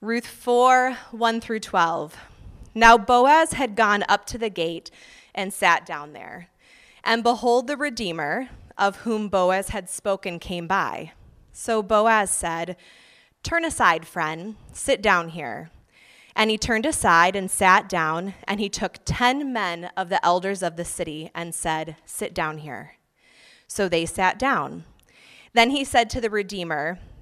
Ruth 4 1 through 12. Now Boaz had gone up to the gate and sat down there. And behold, the Redeemer, of whom Boaz had spoken, came by. So Boaz said, Turn aside, friend, sit down here. And he turned aside and sat down, and he took ten men of the elders of the city and said, Sit down here. So they sat down. Then he said to the Redeemer,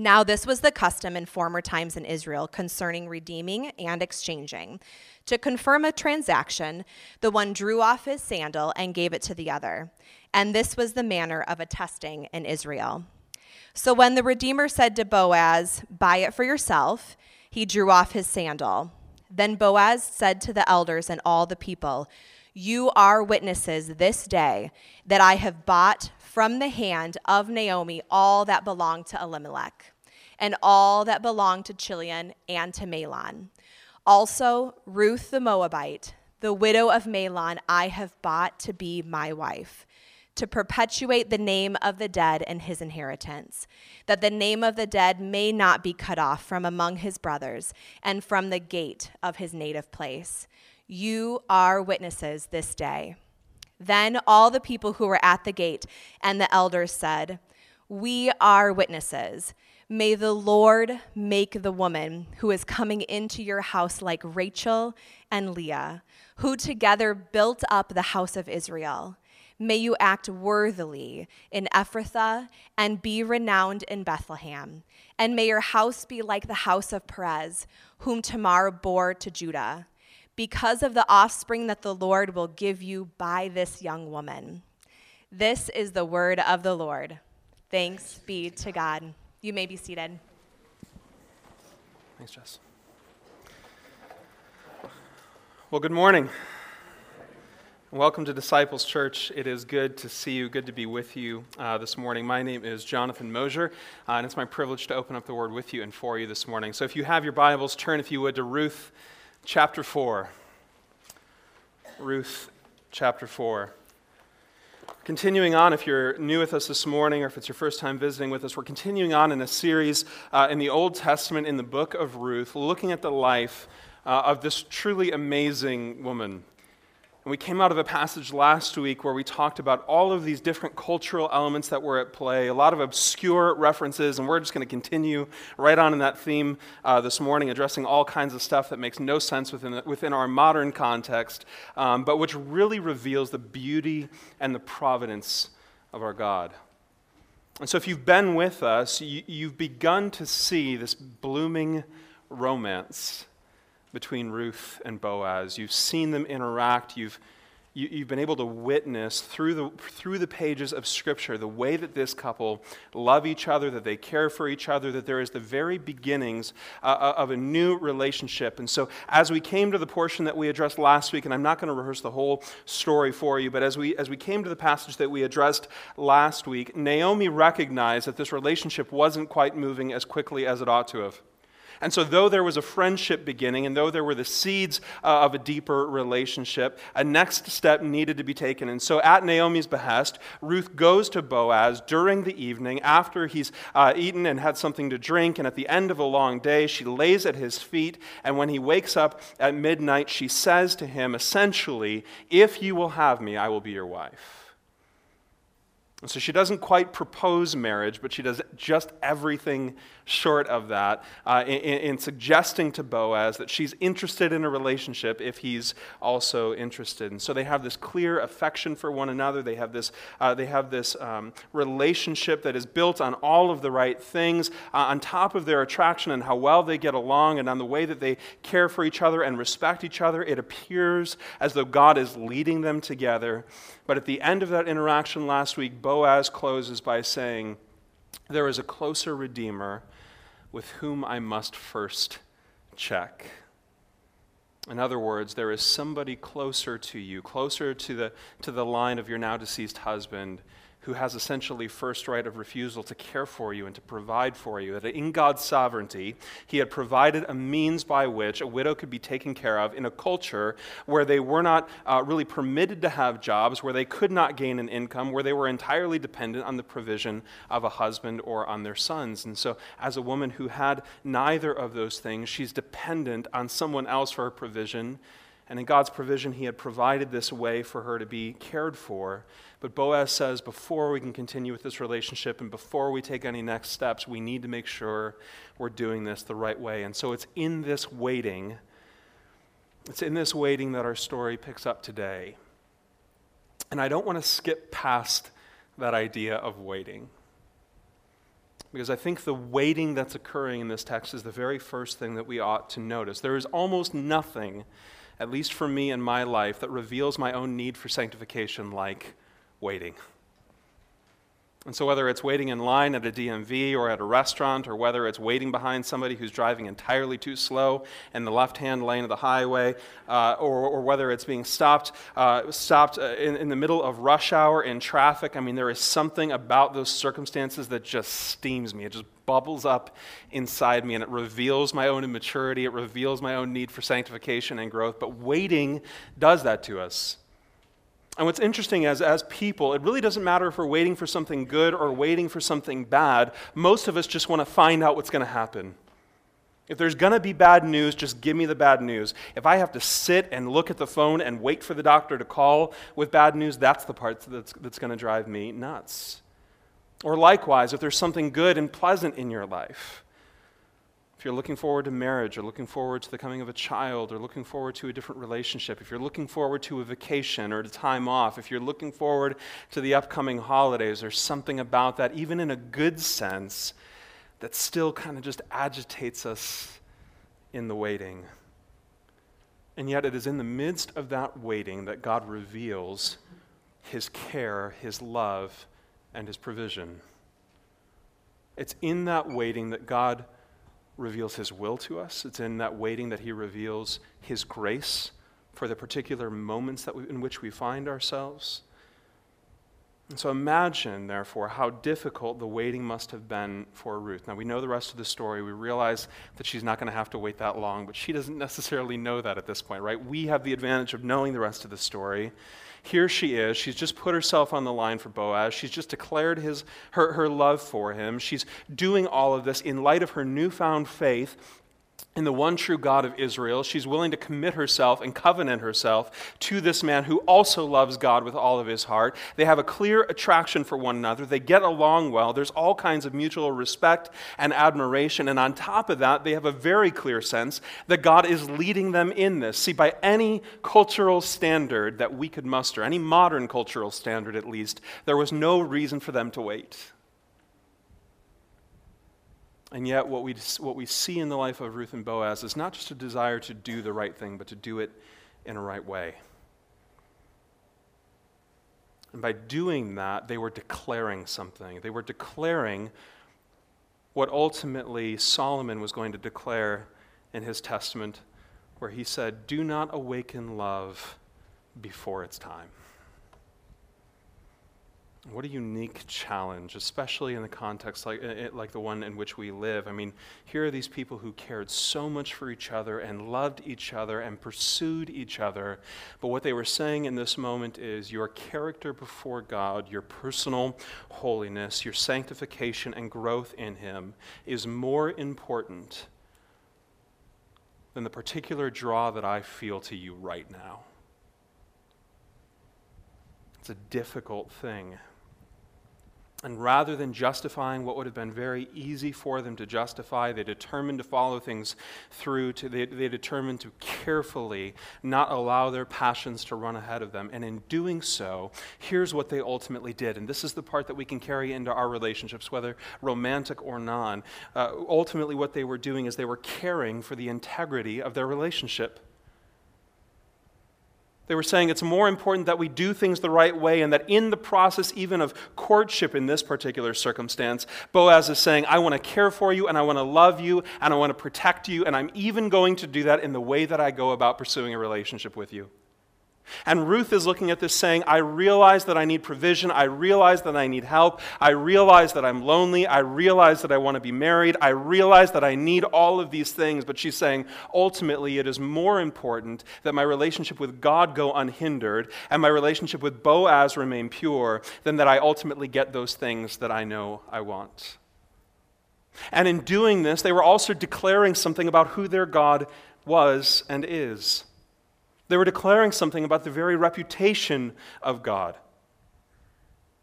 Now, this was the custom in former times in Israel concerning redeeming and exchanging. To confirm a transaction, the one drew off his sandal and gave it to the other. And this was the manner of attesting in Israel. So when the Redeemer said to Boaz, Buy it for yourself, he drew off his sandal. Then Boaz said to the elders and all the people, You are witnesses this day that I have bought from the hand of Naomi all that belonged to Elimelech, and all that belonged to Chilion and to Mahlon. Also, Ruth the Moabite, the widow of Mahlon, I have bought to be my wife, to perpetuate the name of the dead and his inheritance, that the name of the dead may not be cut off from among his brothers and from the gate of his native place. You are witnesses this day. Then all the people who were at the gate and the elders said, We are witnesses. May the Lord make the woman who is coming into your house like Rachel and Leah, who together built up the house of Israel. May you act worthily in Ephrathah and be renowned in Bethlehem. And may your house be like the house of Perez, whom Tamar bore to Judah because of the offspring that the Lord will give you by this young woman. This is the word of the Lord. Thanks be to God. You may be seated. Thanks, Jess. Well, good morning. Welcome to Disciples Church. It is good to see you, good to be with you uh, this morning. My name is Jonathan Mosier, uh, and it's my privilege to open up the word with you and for you this morning. So if you have your Bibles, turn, if you would, to Ruth chapter 4. Ruth chapter 4. Continuing on, if you're new with us this morning or if it's your first time visiting with us, we're continuing on in a series uh, in the Old Testament in the book of Ruth, looking at the life uh, of this truly amazing woman. And we came out of a passage last week where we talked about all of these different cultural elements that were at play, a lot of obscure references, and we're just going to continue right on in that theme uh, this morning, addressing all kinds of stuff that makes no sense within, within our modern context, um, but which really reveals the beauty and the providence of our God. And so, if you've been with us, you, you've begun to see this blooming romance between Ruth and Boaz. You've seen them interact. You've, you, have you have been able to witness through the, through the pages of Scripture the way that this couple love each other, that they care for each other, that there is the very beginnings uh, uh of a new relationship. And so, as we came to the portion that we addressed last week, and I'm not going to rehearse the whole story for you, but as we, as we came to the passage that we addressed last week, Naomi recognized that this relationship wasn't quite moving as quickly as it ought to have. And so, though there was a friendship beginning, and though there were the seeds uh, of a deeper relationship, a next step needed to be taken. And so, at Naomi's behest, Ruth goes to Boaz during the evening after he's uh, eaten and had something to drink. And at the end of a long day, she lays at his feet. And when he wakes up at midnight, she says to him, essentially, If you will have me, I will be your wife. So she doesn't quite propose marriage, but she does just everything short of that uh, in, in, suggesting to Boaz that she's interested in a relationship if he's also interested. And so they have this clear affection for one another. They have this, uh, they have this um, relationship that is built on all of the right things, uh, on top of their attraction and how well they get along, and on the way that they care for each other and respect each other. It appears as though God is leading them together. But at the end of that interaction last week, Boaz closes by saying, There is a closer Redeemer with whom I must first check. In other words, there is somebody closer to you, closer to the, to the line of your now deceased husband, who has essentially first right of refusal to care for you and to provide for you. That in God's sovereignty, He had provided a means by which a widow could be taken care of in a culture where they were not uh, really permitted to have jobs, where they could not gain an income, where they were entirely dependent on the provision of a husband or on their sons. And so, as a woman who had neither of those things, she's dependent on someone else for her provision. And in God's provision, He had provided this way for her to be cared for. But Boaz says before we can continue with this relationship and before we take any next steps, we need to make sure we're doing this the right way. And so it's in this waiting, it's in this waiting that our story picks up today. And I don't want to skip past that idea of waiting. Because I think the waiting that's occurring in this text is the very first thing that we ought to notice. There is almost nothing, at least for me in my life, that reveals my own need for sanctification like waiting. And so, whether it's waiting in line at a DMV or at a restaurant, or whether it's waiting behind somebody who's driving entirely too slow in the left hand lane of the highway, uh, or, or, whether it's being stopped, uh, stopped uh, in, in the middle of rush hour in traffic, I mean, there is something about those circumstances that just steams me. It just bubbles up inside me and it reveals my own immaturity. It reveals my own need for sanctification and growth. But waiting does that to us. And what's interesting is, as people, it really doesn't matter if we're waiting for something good or waiting for something bad. Most of us just want to find out what's going to happen. If there's going to be bad news, just give me the bad news. If I have to sit and look at the phone and wait for the doctor to call with bad news, that's the part that's, that's going to drive me nuts. Or likewise, if there's something good and pleasant in your life, if you're looking forward to marriage or looking forward to the coming of a child or looking forward to a different relationship, if you're looking forward to a vacation or to time off, if you're looking forward to the upcoming holidays, or something about that, even in a good sense, that still kind of just agitates us in the waiting. And yet, it is in the midst of that waiting that God reveals his care, his love, and his provision. It's in that waiting that God reveals His will to us. It's in that waiting that He reveals His grace for the particular moments that we, in which we find ourselves. And so imagine, therefore, how difficult the waiting must have been for Ruth. Now, we know the rest of the story. We realize that she's not going to have to wait that long, but she doesn't necessarily know that at this point, right? We have the advantage of knowing the rest of the story. Here she is. She's just put herself on the line for Boaz. She's just declared his, her, her love for him. She's doing all of this in light of her newfound faith in the one true God of Israel. She's willing to commit herself and covenant herself to this man who also loves God with all of his heart. They have a clear attraction for one another. They get along well. There's all kinds of mutual respect and admiration. And on top of that, they have a very clear sense that God is leading them in this. See, by any cultural standard that we could muster, any modern cultural standard at least, there was no reason for them to wait. And yet, what we, what we see in the life of Ruth and Boaz is not just a desire to do the right thing, but to do it in a right way. And by doing that, they were declaring something. They were declaring what ultimately Solomon was going to declare in his testament, where he said, Do not awaken love before its time. What a unique challenge, especially in the context like, like the one in which we live. I mean, here are these people who cared so much for each other and loved each other and pursued each other. But what they were saying in this moment is your character before God, your personal holiness, your sanctification and growth in Him is more important than the particular draw that I feel to you right now. It's a difficult thing And rather than justifying what would have been very easy for them to justify, they determined to follow things through. To, they, they determined to carefully not allow their passions to run ahead of them. And in doing so, here's what they ultimately did. And this is the part that we can carry into our relationships, whether romantic or non. Uh, ultimately, what they were doing is they were caring for the integrity of their relationship. They were saying it's more important that we do things the right way, and that in the process, even of courtship in this particular circumstance, Boaz is saying, I want to care for you, and I want to love you, and I want to protect you, and I'm even going to do that in the way that I go about pursuing a relationship with you. And Ruth is looking at this saying, I realize that I need provision. I realize that I need help. I realize that I'm lonely. I realize that I want to be married. I realize that I need all of these things. But she's saying, ultimately, it is more important that my relationship with God go unhindered and my relationship with Boaz remain pure than that I ultimately get those things that I know I want. And in doing this, they were also declaring something about who their God was and is. They were declaring something about the very reputation of God.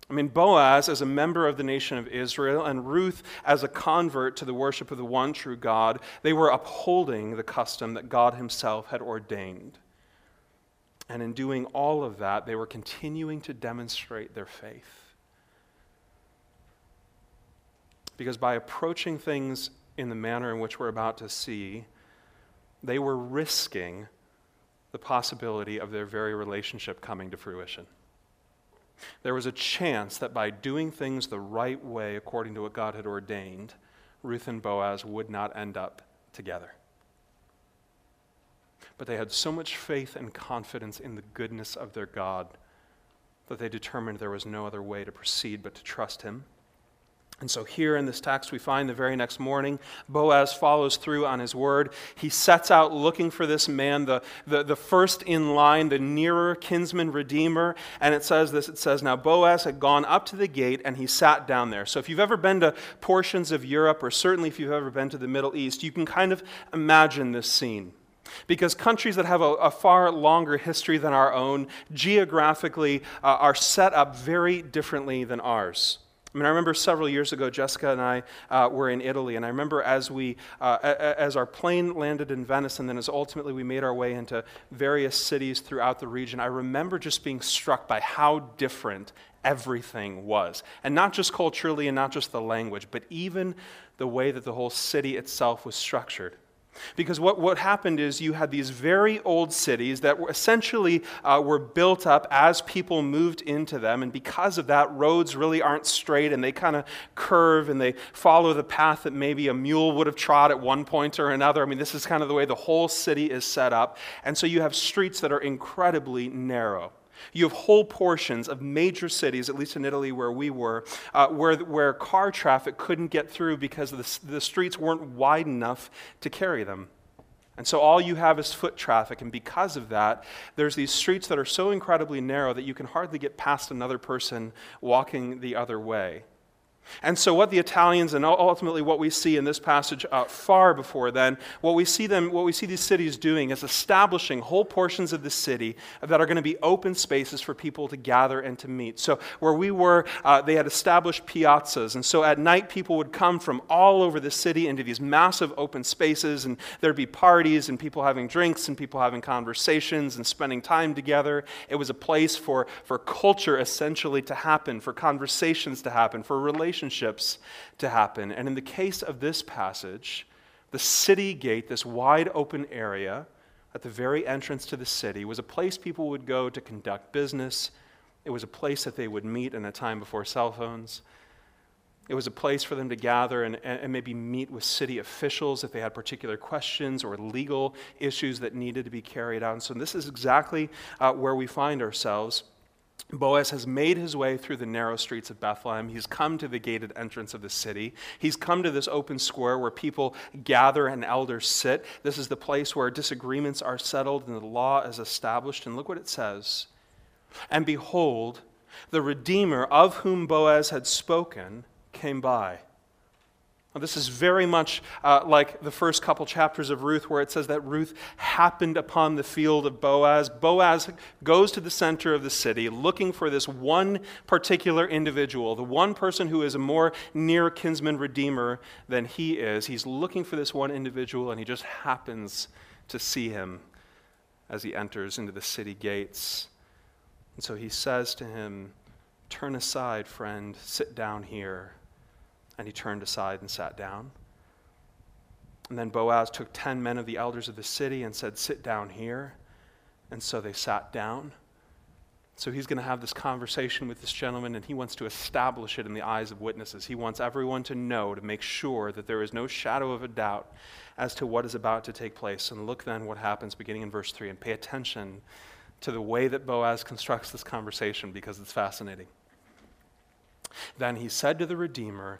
I mean, Boaz, as a member of the nation of Israel, and Ruth, as a convert to the worship of the one true God, they were upholding the custom that God Himself had ordained. And in doing all of that, they were continuing to demonstrate their faith. Because by approaching things in the manner in which we're about to see, they were risking the possibility of their very relationship coming to fruition. There was a chance that by doing things the right way, according to what God had ordained, Ruth and Boaz would not end up together. But they had so much faith and confidence in the goodness of their God that they determined there was no other way to proceed but to trust Him and so, here in this text, we find the very next morning, Boaz follows through on his word. He sets out looking for this man, the, the, the, first in line, the nearer kinsman redeemer. And it says this it says, Now Boaz had gone up to the gate and he sat down there. So, if you've ever been to portions of Europe, or certainly if you've ever been to the Middle East, you can kind of imagine this scene. Because countries that have a, a, far longer history than our own geographically uh, are set up very differently than ours. I mean, I remember several years ago, Jessica and I uh, were in Italy, and I remember as we, uh, as our plane landed in Venice, and then as ultimately we made our way into various cities throughout the region, I remember just being struck by how different everything was. And not just culturally and not just the language, but even the way that the whole city itself was structured. Because what, what happened is you had these very old cities that were essentially uh, were built up as people moved into them. And because of that, roads really aren't straight and they kind of curve and they follow the path that maybe a mule would have trod at one point or another. I mean, this is kind of the way the whole city is set up. And so you have streets that are incredibly narrow. You have whole portions of major cities, at least in Italy where we were, uh, where, where car traffic couldn't get through because the, the streets weren't wide enough to carry them. And so all you have is foot traffic. And because of that, there's these streets that are so incredibly narrow that you can hardly get past another person walking the other way. And so, what the Italians and ultimately what we see in this passage uh, far before then, what we see them, what we see these cities doing is establishing whole portions of the city that are going to be open spaces for people to gather and to meet. So, where we were, uh, they had established piazzas, and so at night people would come from all over the city into these massive open spaces, and there'd be parties and people having drinks and people having conversations and spending time together. It was a place for for culture essentially to happen, for conversations to happen, for relationships relationships to happen. And in the case of this passage, the city gate, this wide open area at the very entrance to the city, was a place people would go to conduct business. It was a place that they would meet in a time before cell phones. It was a place for them to gather and, and, maybe meet with city officials if they had particular questions or legal issues that needed to be carried out. And so, this is exactly uh, where we find ourselves. Boaz has made his way through the narrow streets of Bethlehem. He's come to the gated entrance of the city. He's come to this open square where people gather and elders sit. This is the place where disagreements are settled and the law is established. And look what it says. And behold, the Redeemer of whom Boaz had spoken came by. Now, this is very much uh, like the first couple chapters of Ruth, where it says that Ruth happened upon the field of Boaz. Boaz goes to the center of the city looking for this one particular individual, the one person who is a more near kinsman redeemer than he is. He's looking for this one individual, and he just happens to see him as he enters into the city gates. And so he says to him, Turn aside, friend, sit down here. And he turned aside and sat down. And then Boaz took ten men of the elders of the city and said, Sit down here. And so they sat down. So he's going to have this conversation with this gentleman, and he wants to establish it in the eyes of witnesses. He wants everyone to know, to make sure that there is no shadow of a doubt as to what is about to take place. And look then what happens beginning in verse 3, and pay attention to the way that Boaz constructs this conversation because it's fascinating. Then he said to the Redeemer,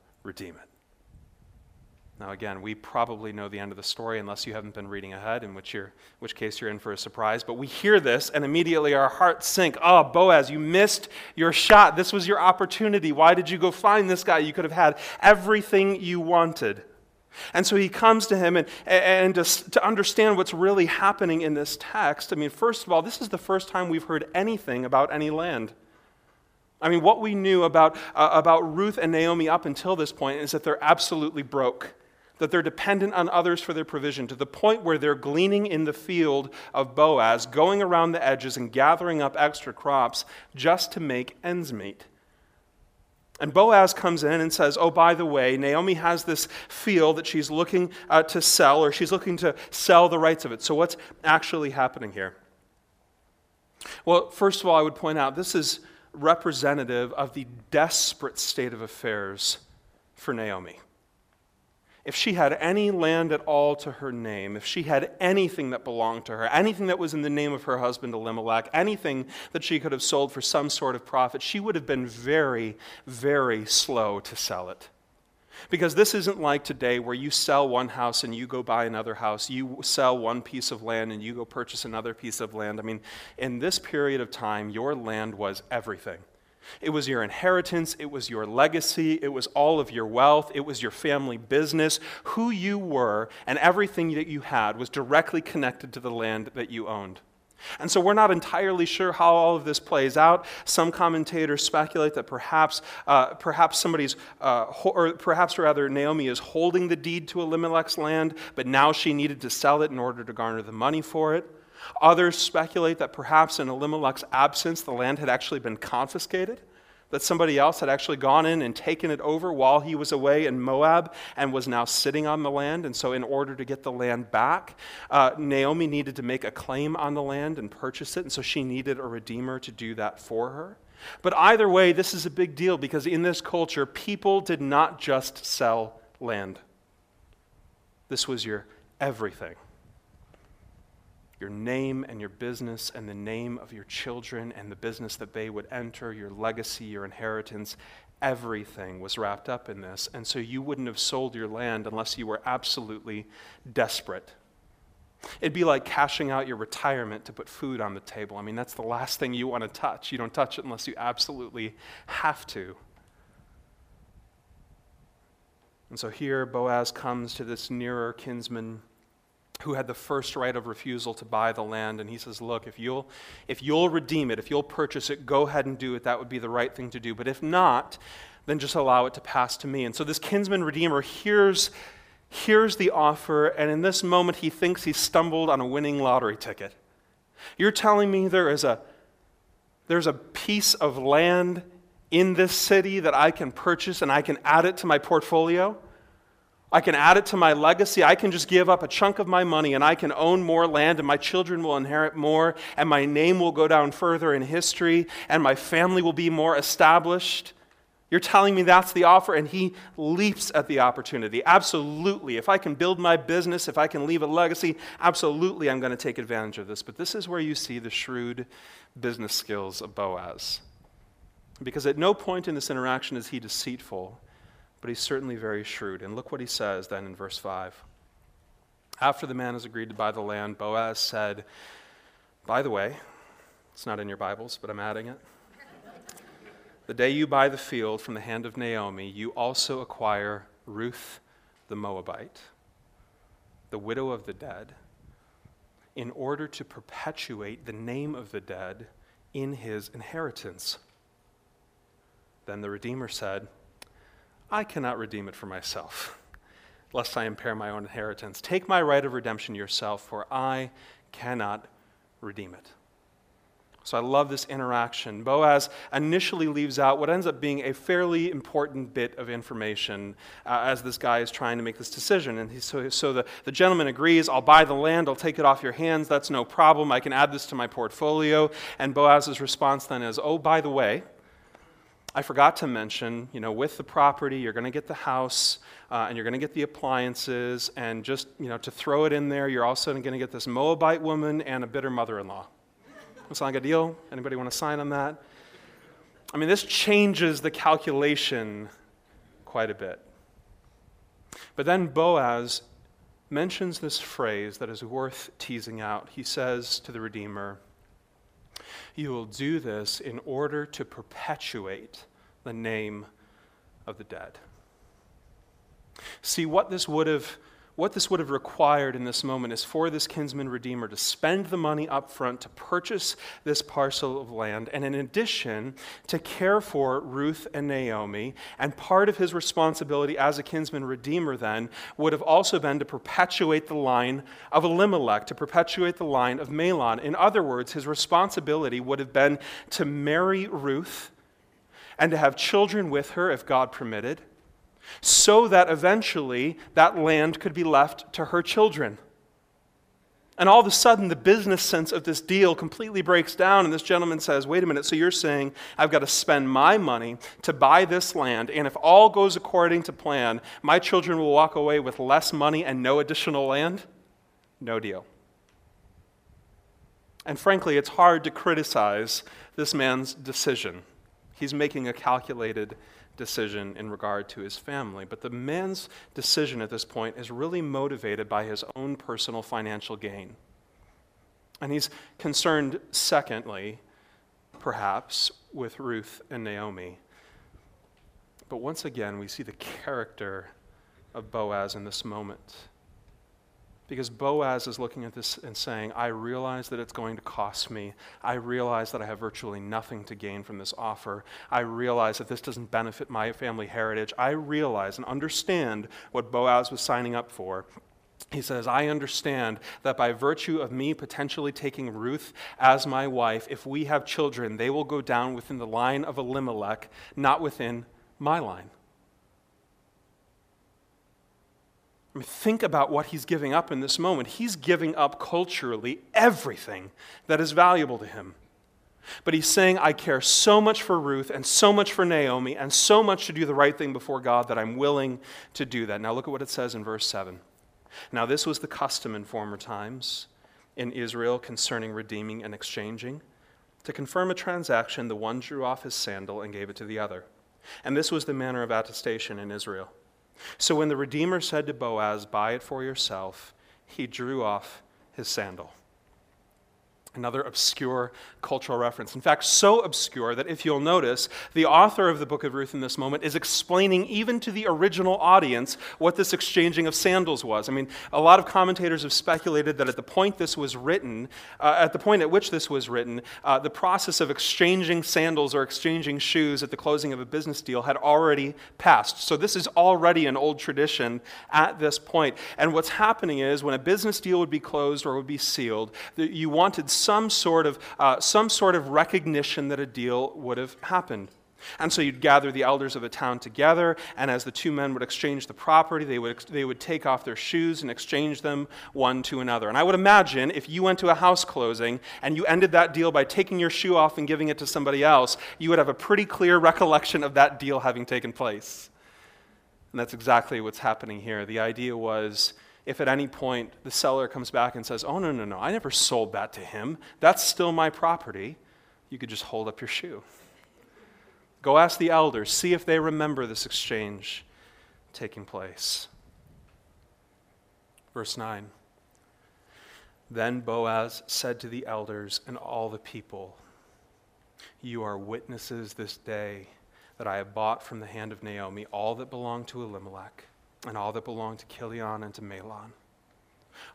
redeem it. Now, again, we probably know the end of the story unless you haven't been reading ahead, in which, you're, which case you're in for a surprise. But we hear this, and immediately our hearts sink. Oh, Boaz, you missed your shot. This was your opportunity. Why did you go find this guy? You could have had everything you wanted. And so he comes to him, and, and to, to understand what's really happening in this text, I mean, first of all, this is the first time we've heard anything about any land. I mean, what we knew about, uh, about Ruth and Naomi up until this point is that they're absolutely broke, that they're dependent on others for their provision, to the point where they're gleaning in the field of Boaz, going around the edges and gathering up extra crops just to make ends meet. And Boaz comes in and says, Oh, by the way, Naomi has this field that she's looking uh, to sell, or she's looking to sell the rights of it. So, what's actually happening here? Well, first of all, I would point out this is representative of the desperate state of affairs for Naomi. If she had any land at all to her name, if she had anything that belonged to her, anything that was in the name of her husband Elimelech, anything that she could have sold for some sort of profit, she would have been very, very slow to sell it. Because this isn't like today where you sell one house and you go buy another house. You sell one piece of land and you go purchase another piece of land. I mean, in this period of time, your land was everything. It was your inheritance, it was your legacy, it was all of your wealth, it was your family business. Who you were and everything that you had was directly connected to the land that you owned. And so we're not entirely sure how all of this plays out. Some commentators speculate that perhaps, uh, perhaps somebody's, uh, ho- or perhaps rather, Naomi is holding the deed to Elimelech's land, but now she needed to sell it in order to garner the money for it. Others speculate that perhaps in Elimelech's absence, the land had actually been confiscated that somebody else had actually gone in and taken it over while he was away in Moab and was now sitting on the land. And so, in order to get the land back, uh, Naomi needed to make a claim on the land and purchase it. And so, she needed a redeemer to do that for her. But either way, this is a big deal because in this culture, people did not just sell land, this was your everything your name and your business and the name of your children and the business that they would enter, your legacy, your inheritance. Everything was wrapped up in this. And so you wouldn't have sold your land unless you were absolutely desperate. It'd be like cashing out your retirement to put food on the table. I mean, that's the last thing you want to touch. You don't touch it unless you absolutely have to. And so here Boaz comes to this nearer kinsman who had the first right of refusal to buy the land and he says look if you'll if you'll redeem it if you'll purchase it go ahead and do it. That would be the right thing to do. But if not then just allow it to pass to me. And so this kinsman redeemer hears hears the offer and in this moment he thinks he's stumbled on a winning lottery ticket. You're telling me there is a there's a piece of land in this city that I can purchase and I can add it to my portfolio I can add it to my legacy. I can just give up a chunk of my money and I can own more land and my children will inherit more and my name will go down further in history and my family will be more established. You're telling me that's the offer, and he leaps at the opportunity. Absolutely. If I can build my business, if I can leave a legacy, absolutely I'm going to take advantage of this. But this is where you see the shrewd business skills of Boaz. Because at no point in this interaction is he deceitful, but he's certainly very shrewd. And look what he says then in verse 5. After the man has agreed to buy the land, Boaz said, By the way, it's not in your Bibles, but I'm adding it. The day you buy the field from the hand of Naomi, you also acquire Ruth the Moabite, the widow of the dead, in order to perpetuate the name of the dead in his inheritance. Then the Redeemer said, I cannot redeem it for myself, lest I impair my own inheritance. Take my right of redemption yourself, for I cannot redeem it. So I love this interaction. Boaz initially leaves out what ends up being a fairly important bit of information uh, as this guy is trying to make this decision. And he, so, so the, the gentleman agrees, I'll buy the land, I'll take it off your hands, that's no problem, I can add this to my portfolio. And Boaz's response then is, Oh, by the way, I forgot to mention, you know, with the property, you're going to get the house uh, and you're going to get the appliances, and just, you know, to throw it in there, you're also going to get this Moabite woman and a bitter mother in law. Sound like a deal? Anybody want to sign on that? I mean, this changes the calculation quite a bit. But then Boaz mentions this phrase that is worth teasing out. He says to the Redeemer, You will do this in order to perpetuate the name of the dead. See, what this would have what this would have required in this moment is for this kinsman redeemer to spend the money up front to purchase this parcel of land, and in addition, to care for Ruth and Naomi. And part of his responsibility as a kinsman redeemer then would have also been to perpetuate the line of Elimelech, to perpetuate the line of Mahlon. In other words, his responsibility would have been to marry Ruth and to have children with her if God permitted so that eventually that land could be left to her children. And all of a sudden, the business sense of this deal completely breaks down, and this gentleman says, Wait a minute, so you're saying I've got to spend my money to buy this land, and if all goes according to plan, my children will walk away with less money and no additional land? No deal. And frankly, it's hard to criticize this man's decision. He's making a calculated decision in regard to his family. But the man's decision at this point is really motivated by his own personal financial gain. And he's concerned, secondly, perhaps, with Ruth and Naomi. But once again, we see the character of Boaz in this moment. Because Boaz is looking at this and saying, I realize that it's going to cost me. I realize that I have virtually nothing to gain from this offer. I realize that this doesn't benefit my family heritage. I realize and understand what Boaz was signing up for. He says, I understand that by virtue of me potentially taking Ruth as my wife, if we have children, they will go down within the line of Elimelech, not within my line. I mean, think about what he's giving up in this moment. He's giving up culturally everything that is valuable to him. But he's saying, I care so much for Ruth and so much for Naomi and so much to do the right thing before God that I'm willing to do that. Now, look at what it says in verse 7. Now, this was the custom in former times in Israel concerning redeeming and exchanging. To confirm a transaction, the one drew off his sandal and gave it to the other. And this was the manner of attestation in Israel. So when the Redeemer said to Boaz, Buy it for yourself, he drew off his sandal. Another obscure cultural reference. In fact, so obscure that if you'll notice, the author of the book of Ruth in this moment is explaining even to the original audience what this exchanging of sandals was. I mean, a lot of commentators have speculated that at the point this was written, uh, at the point at which this was written, uh, the process of exchanging sandals or exchanging shoes at the closing of a business deal had already passed. So this is already an old tradition at this point. And what's happening is when a business deal would be closed or would be sealed, you wanted some sort of, uh, some sort of recognition that a deal would have happened. And so you'd gather the elders of the town together, and as the two men would exchange the property, they would, they would take off their shoes and exchange them one to another. And I would imagine if you went to a house closing and you ended that deal by taking your shoe off and giving it to somebody else, you would have a pretty clear recollection of that deal having taken place. And that's exactly what's happening here. The idea was if at any point the seller comes back and says, Oh, no, no, no, I never sold that to him, that's still my property, you could just hold up your shoe. Go ask the elders, see if they remember this exchange taking place. Verse 9 Then Boaz said to the elders and all the people, You are witnesses this day that I have bought from the hand of Naomi all that belonged to Elimelech and all that belonged to Chilion and to Mahlon.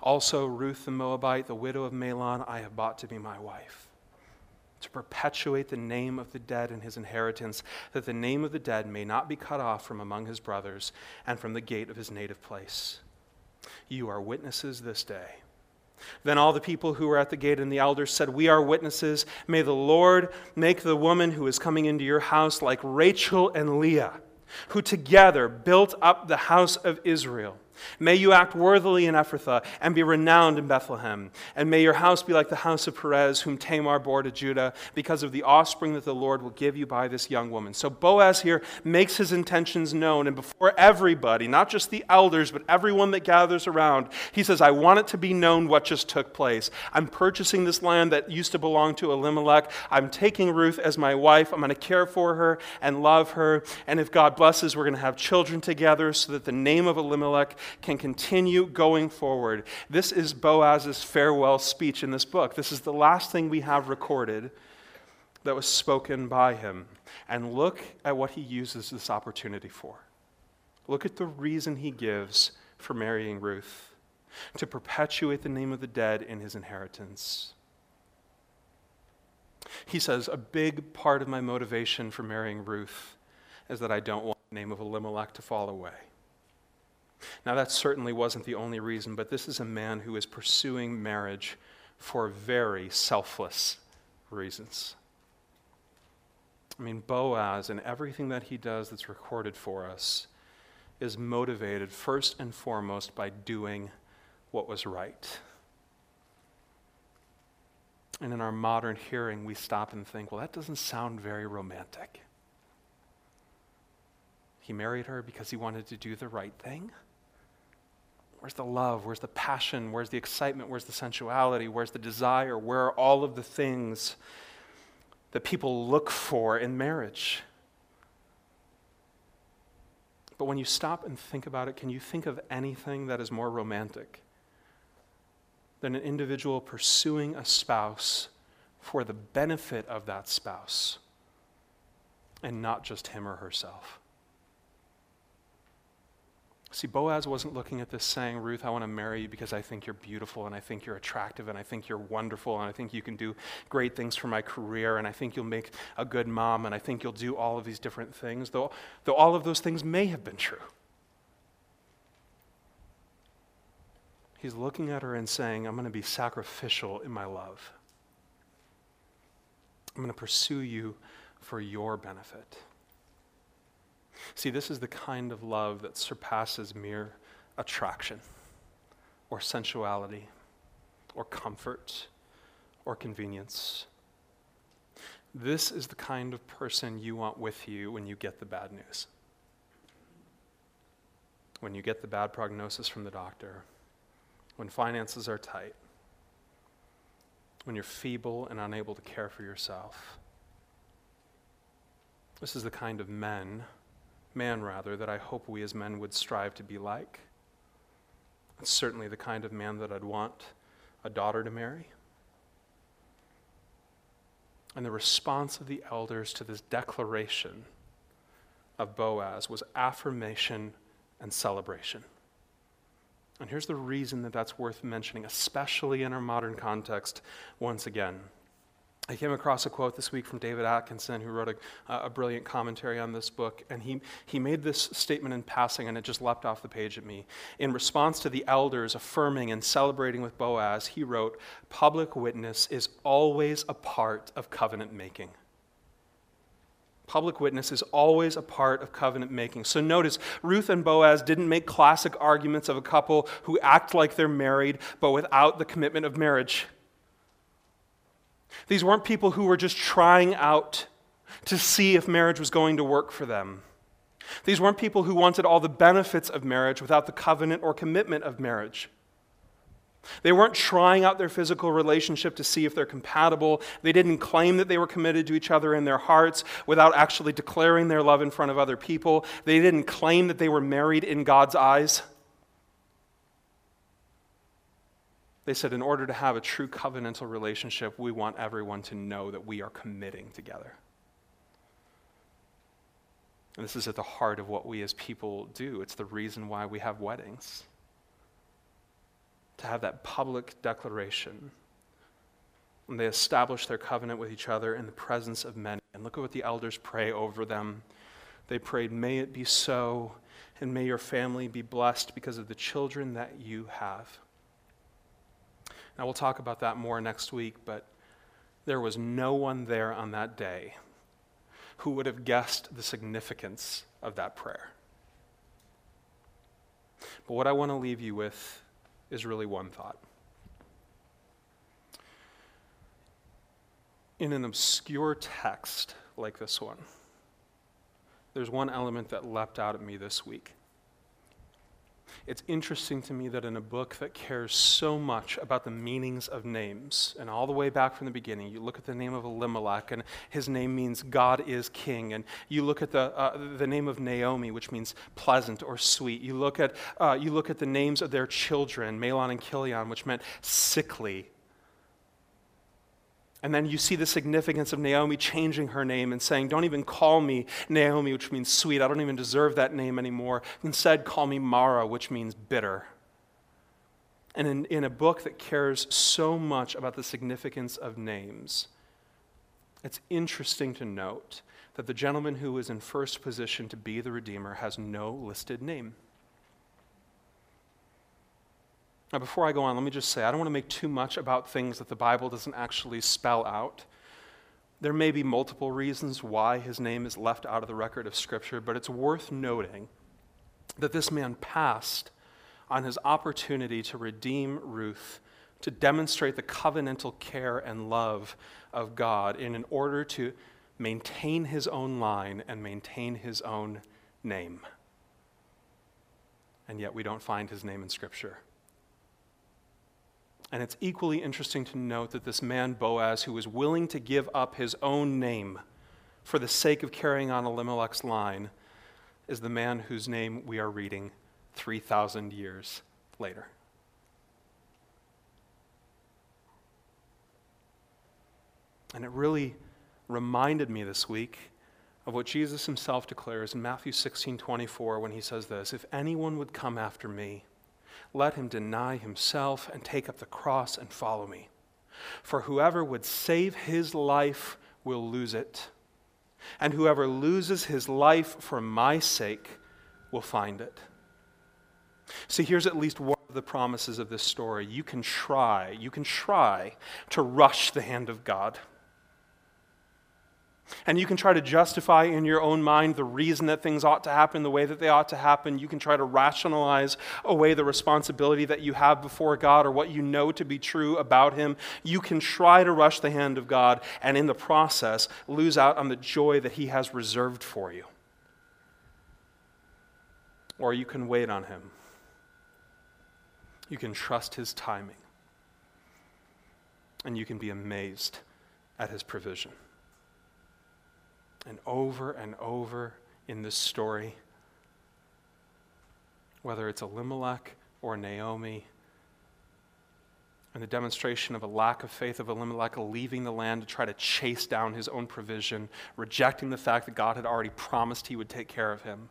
Also, Ruth the Moabite, the widow of Mahlon, I have bought to be my wife to perpetuate the name of the dead in his inheritance, that the name of the dead may not be cut off from among his brothers and from the gate of his native place. You are witnesses this day. Then all the people who were at the gate and the elders said, We are witnesses. May the Lord make the woman who is coming into your house like Rachel and Leah, who together built up the house of Israel. May you act worthily in Ephrathah and be renowned in Bethlehem. And may your house be like the house of Perez, whom Tamar bore to Judah, because of the offspring that the Lord will give you by this young woman. So Boaz here makes his intentions known, and before everybody, not just the elders, but everyone that gathers around, he says, I want it to be known what just took place. I'm purchasing this land that used to belong to Elimelech. I'm taking Ruth as my wife. I'm going to care for her and love her. And if God blesses, we're going to have children together so that the name of Elimelech can continue going forward. This is Boaz's farewell speech in this book. This is the last thing we have recorded that was spoken by him. And look at what he uses this opportunity for. Look at the reason he gives for marrying Ruth to perpetuate the name of the dead in his inheritance. He says, A big part of my motivation for marrying Ruth is that I don't want the name of Elimelech to fall away. Now, that certainly wasn't the only reason, but this is a man who is pursuing marriage for very selfless reasons. I mean, Boaz and everything that he does that's recorded for us is motivated first and foremost by doing what was right. And in our modern hearing, we stop and think, well, that doesn't sound very romantic. He married her because he wanted to do the right thing? Where's the love? Where's the passion? Where's the excitement? Where's the sensuality? Where's the desire? Where are all of the things that people look for in marriage? But when you stop and think about it, can you think of anything that is more romantic than an individual pursuing a spouse for the benefit of that spouse and not just him or herself? See, Boaz wasn't looking at this saying, Ruth, I want to marry you because I think you're beautiful and I think you're attractive and I think you're wonderful and I think you can do great things for my career and I think you'll make a good mom and I think you'll do all of these different things, though, though all of those things may have been true. He's looking at her and saying, I'm going to be sacrificial in my love. I'm going to pursue you for your benefit. See, this is the kind of love that surpasses mere attraction or sensuality or comfort or convenience. This is the kind of person you want with you when you get the bad news. When you get the bad prognosis from the doctor, when finances are tight, when you're feeble and unable to care for yourself. This is the kind of men man, rather, that I hope we as men would strive to be like. It's certainly the kind of man that I'd want a daughter to marry. And the response of the elders to this declaration of Boaz was affirmation and celebration. And here's the reason that that's worth mentioning, especially in our modern context, once again. I came across a quote this week from David Atkinson, who wrote a, uh, a, brilliant commentary on this book. And he, he made this statement in passing, and it just leapt off the page at me. In response to the elders affirming and celebrating with Boaz, he wrote Public witness is always a part of covenant making. Public witness is always a part of covenant making. So notice, Ruth and Boaz didn't make classic arguments of a couple who act like they're married, but without the commitment of marriage. These weren't people who were just trying out to see if marriage was going to work for them. These weren't people who wanted all the benefits of marriage without the covenant or commitment of marriage. They weren't trying out their physical relationship to see if they're compatible. They didn't claim that they were committed to each other in their hearts without actually declaring their love in front of other people. They didn't claim that they were married in God's eyes. They said, in order to have a true covenantal relationship, we want everyone to know that we are committing together. And this is at the heart of what we as people do. It's the reason why we have weddings to have that public declaration when they establish their covenant with each other in the presence of many. And look at what the elders pray over them. They prayed, May it be so, and may your family be blessed because of the children that you have. Now, we'll talk about that more next week, but there was no one there on that day who would have guessed the significance of that prayer. But what I want to leave you with is really one thought. In an obscure text like this one, there's one element that leapt out at me this week. It's interesting to me that in a book that cares so much about the meanings of names, and all the way back from the beginning, you look at the name of Elimelech, and his name means God is king. And you look at the, uh, the name of Naomi, which means pleasant or sweet. You look, at, uh, you look at the names of their children, Mahlon and Chilion, which meant sickly and then you see the significance of Naomi changing her name and saying, Don't even call me Naomi, which means sweet. I don't even deserve that name anymore. Instead, call me Mara, which means bitter. And in, in a book that cares so much about the significance of names, it's interesting to note that the gentleman who is in first position to be the Redeemer has no listed name. Now, before I go on, let me just say I don't want to make too much about things that the Bible doesn't actually spell out. There may be multiple reasons why his name is left out of the record of Scripture, but it's worth noting that this man passed on his opportunity to redeem Ruth, to demonstrate the covenantal care and love of God in an order to maintain his own line and maintain his own name. And yet we don't find his name in Scripture. And it's equally interesting to note that this man, Boaz, who was willing to give up his own name for the sake of carrying on Elimelech's line, is the man whose name we are reading 3,000 years later. And it really reminded me this week of what Jesus himself declares in Matthew 16 24 when he says this If anyone would come after me, let him deny himself and take up the cross and follow me. For whoever would save his life will lose it, and whoever loses his life for my sake will find it. See, here's at least one of the promises of this story. You can try, you can try to rush the hand of God. And you can try to justify in your own mind the reason that things ought to happen the way that they ought to happen. You can try to rationalize away the responsibility that you have before God or what you know to be true about Him. You can try to rush the hand of God and in the process lose out on the joy that He has reserved for you. Or you can wait on Him. You can trust His timing. And you can be amazed at His provision. And over and over in this story, whether it's Elimelech or Naomi, and the demonstration of a lack of faith of Elimelech leaving the land to try to chase down his own provision, rejecting the fact that God had already promised he would take care of him.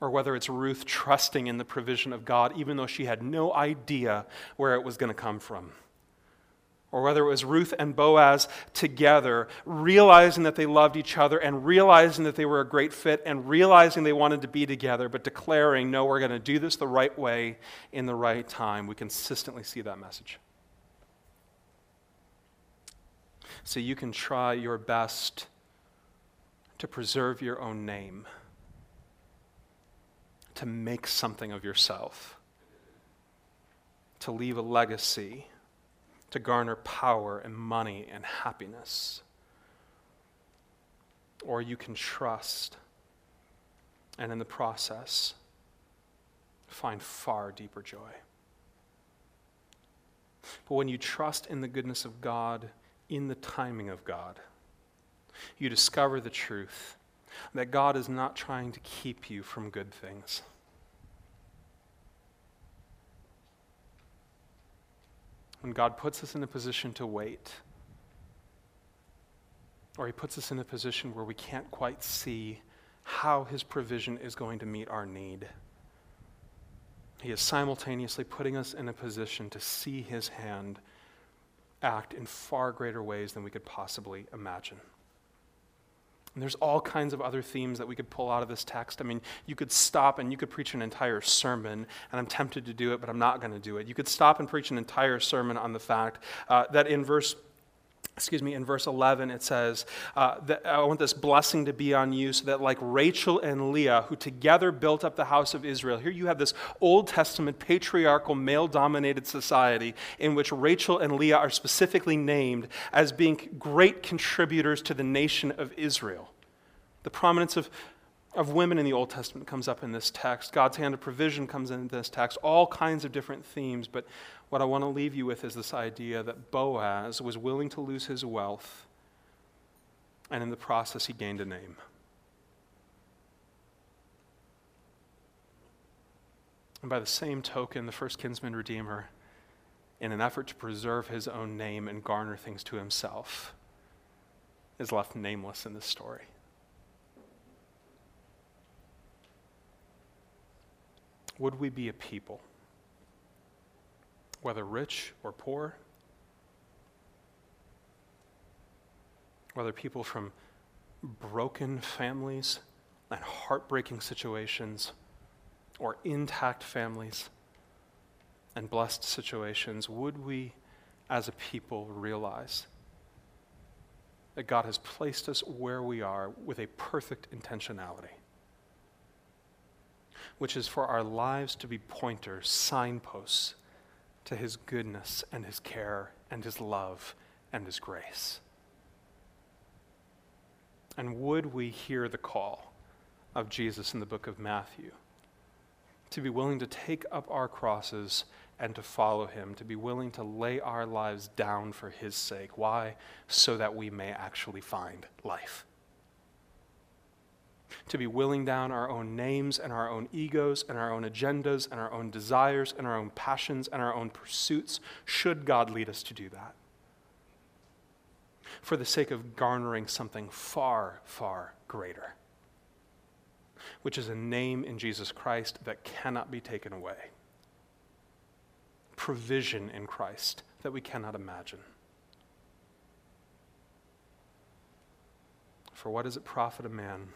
Or whether it's Ruth trusting in the provision of God, even though she had no idea where it was going to come from or whether it was Ruth and Boaz together, realizing that they loved each other and realizing that they were a great fit and realizing they wanted to be together, but declaring, no, we're going to do this the right way in the right time. We consistently see that message. So you can try your best to preserve your own name, to make something of yourself, to leave a legacy, to garner power and money and happiness. Or you can trust and in the process find far deeper joy. But when you trust in the goodness of God, in the timing of God, you discover the truth that God is not trying to keep you from good things. When God puts us in a position to wait, or He puts us in a position where we can't quite see how His provision is going to meet our need, He is simultaneously putting us in a position to see His hand act in far greater ways than we could possibly imagine. And there's all kinds of other themes that we could pull out of this text. I mean, you could stop and you could preach an entire sermon, and I'm tempted to do it, but I'm not going to do it. You could stop and preach an entire sermon on the fact uh, that in verse excuse me, in verse 11, it says, uh, that I want this blessing to be on you so that, like Rachel and Leah, who together built up the house of Israel, here you have this Old Testament patriarchal, male dominated society in which Rachel and Leah are specifically named as being great contributors to the nation of Israel. The prominence of of women in the Old Testament comes up in this text. God's hand of provision comes in this text. All kinds of different themes. But what I want to leave you with is this idea that Boaz was willing to lose his wealth, and in the process, he gained a name. And by the same token, the first kinsman redeemer, in an effort to preserve his own name and garner things to himself, is left nameless in this story. Would we be a people, whether rich or poor, whether people from broken families and heartbreaking situations, or intact families and blessed situations, would we as a people realize that God has placed us where we are with a perfect intentionality? Which is for our lives to be pointers, signposts to his goodness and his care and his love and his grace. And would we hear the call of Jesus in the book of Matthew to be willing to take up our crosses and to follow him, to be willing to lay our lives down for his sake? Why? So that we may actually find life to be willing down our own names and our own egos and our own agendas and our own desires and our own passions and our own pursuits, should God lead us to do that. For the sake of garnering something far, far greater, which is a name in Jesus Christ that cannot be taken away, provision in Christ that we cannot imagine. For what does it profit a man?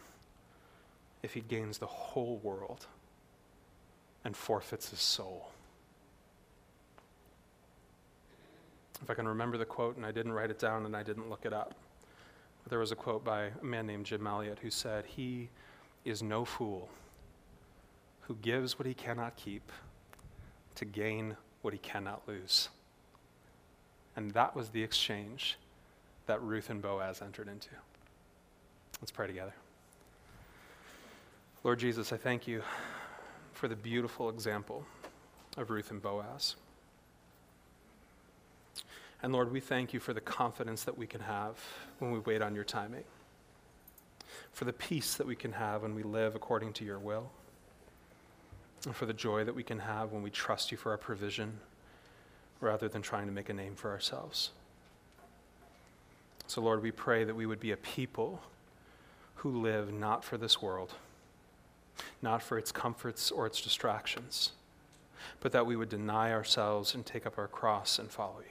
If he gains the whole world and forfeits his soul? If I can remember the quote, and I didn't write it down and I didn't look it up, there was a quote by a man named Jim Elliot who said, He is no fool who gives what he cannot keep to gain what he cannot lose. And that was the exchange that Ruth and Boaz entered into. Let's pray together. Lord Jesus, I thank you for the beautiful example of Ruth and Boaz. And Lord, we thank you for the confidence that we can have when we wait on your timing, for the peace that we can have when we live according to your will, and for the joy that we can have when we trust you for our provision rather than trying to make a name for ourselves. So, Lord, we pray that we would be a people who live not for this world not for its comforts or its distractions, but that we would deny ourselves and take up our cross and follow you.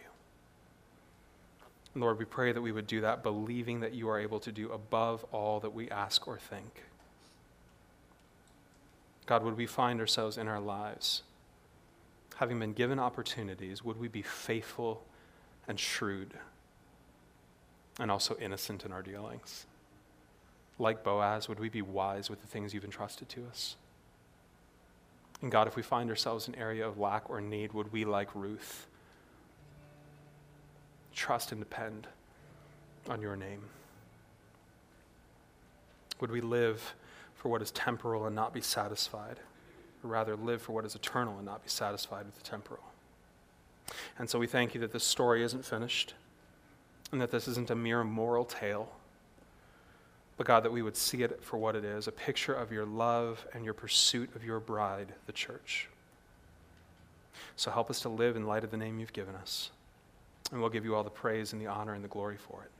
Lord, we pray that we would do that believing that you are able to do above all that we ask or think. God, would we find ourselves in our lives, having been given opportunities, would we be faithful and shrewd and also innocent in our dealings? Like Boaz, would we be wise with the things you've entrusted to us? And God, if we find ourselves in an area of lack or need, would we, like Ruth, trust and depend on your name? Would we live for what is temporal and not be satisfied, or rather live for what is eternal and not be satisfied with the temporal? And so we thank you that this story isn't finished and that this isn't a mere moral tale, but God, that we would see it for what it is a picture of your love and your pursuit of your bride, the church. So help us to live in light of the name you've given us. And we'll give you all the praise and the honor and the glory for it.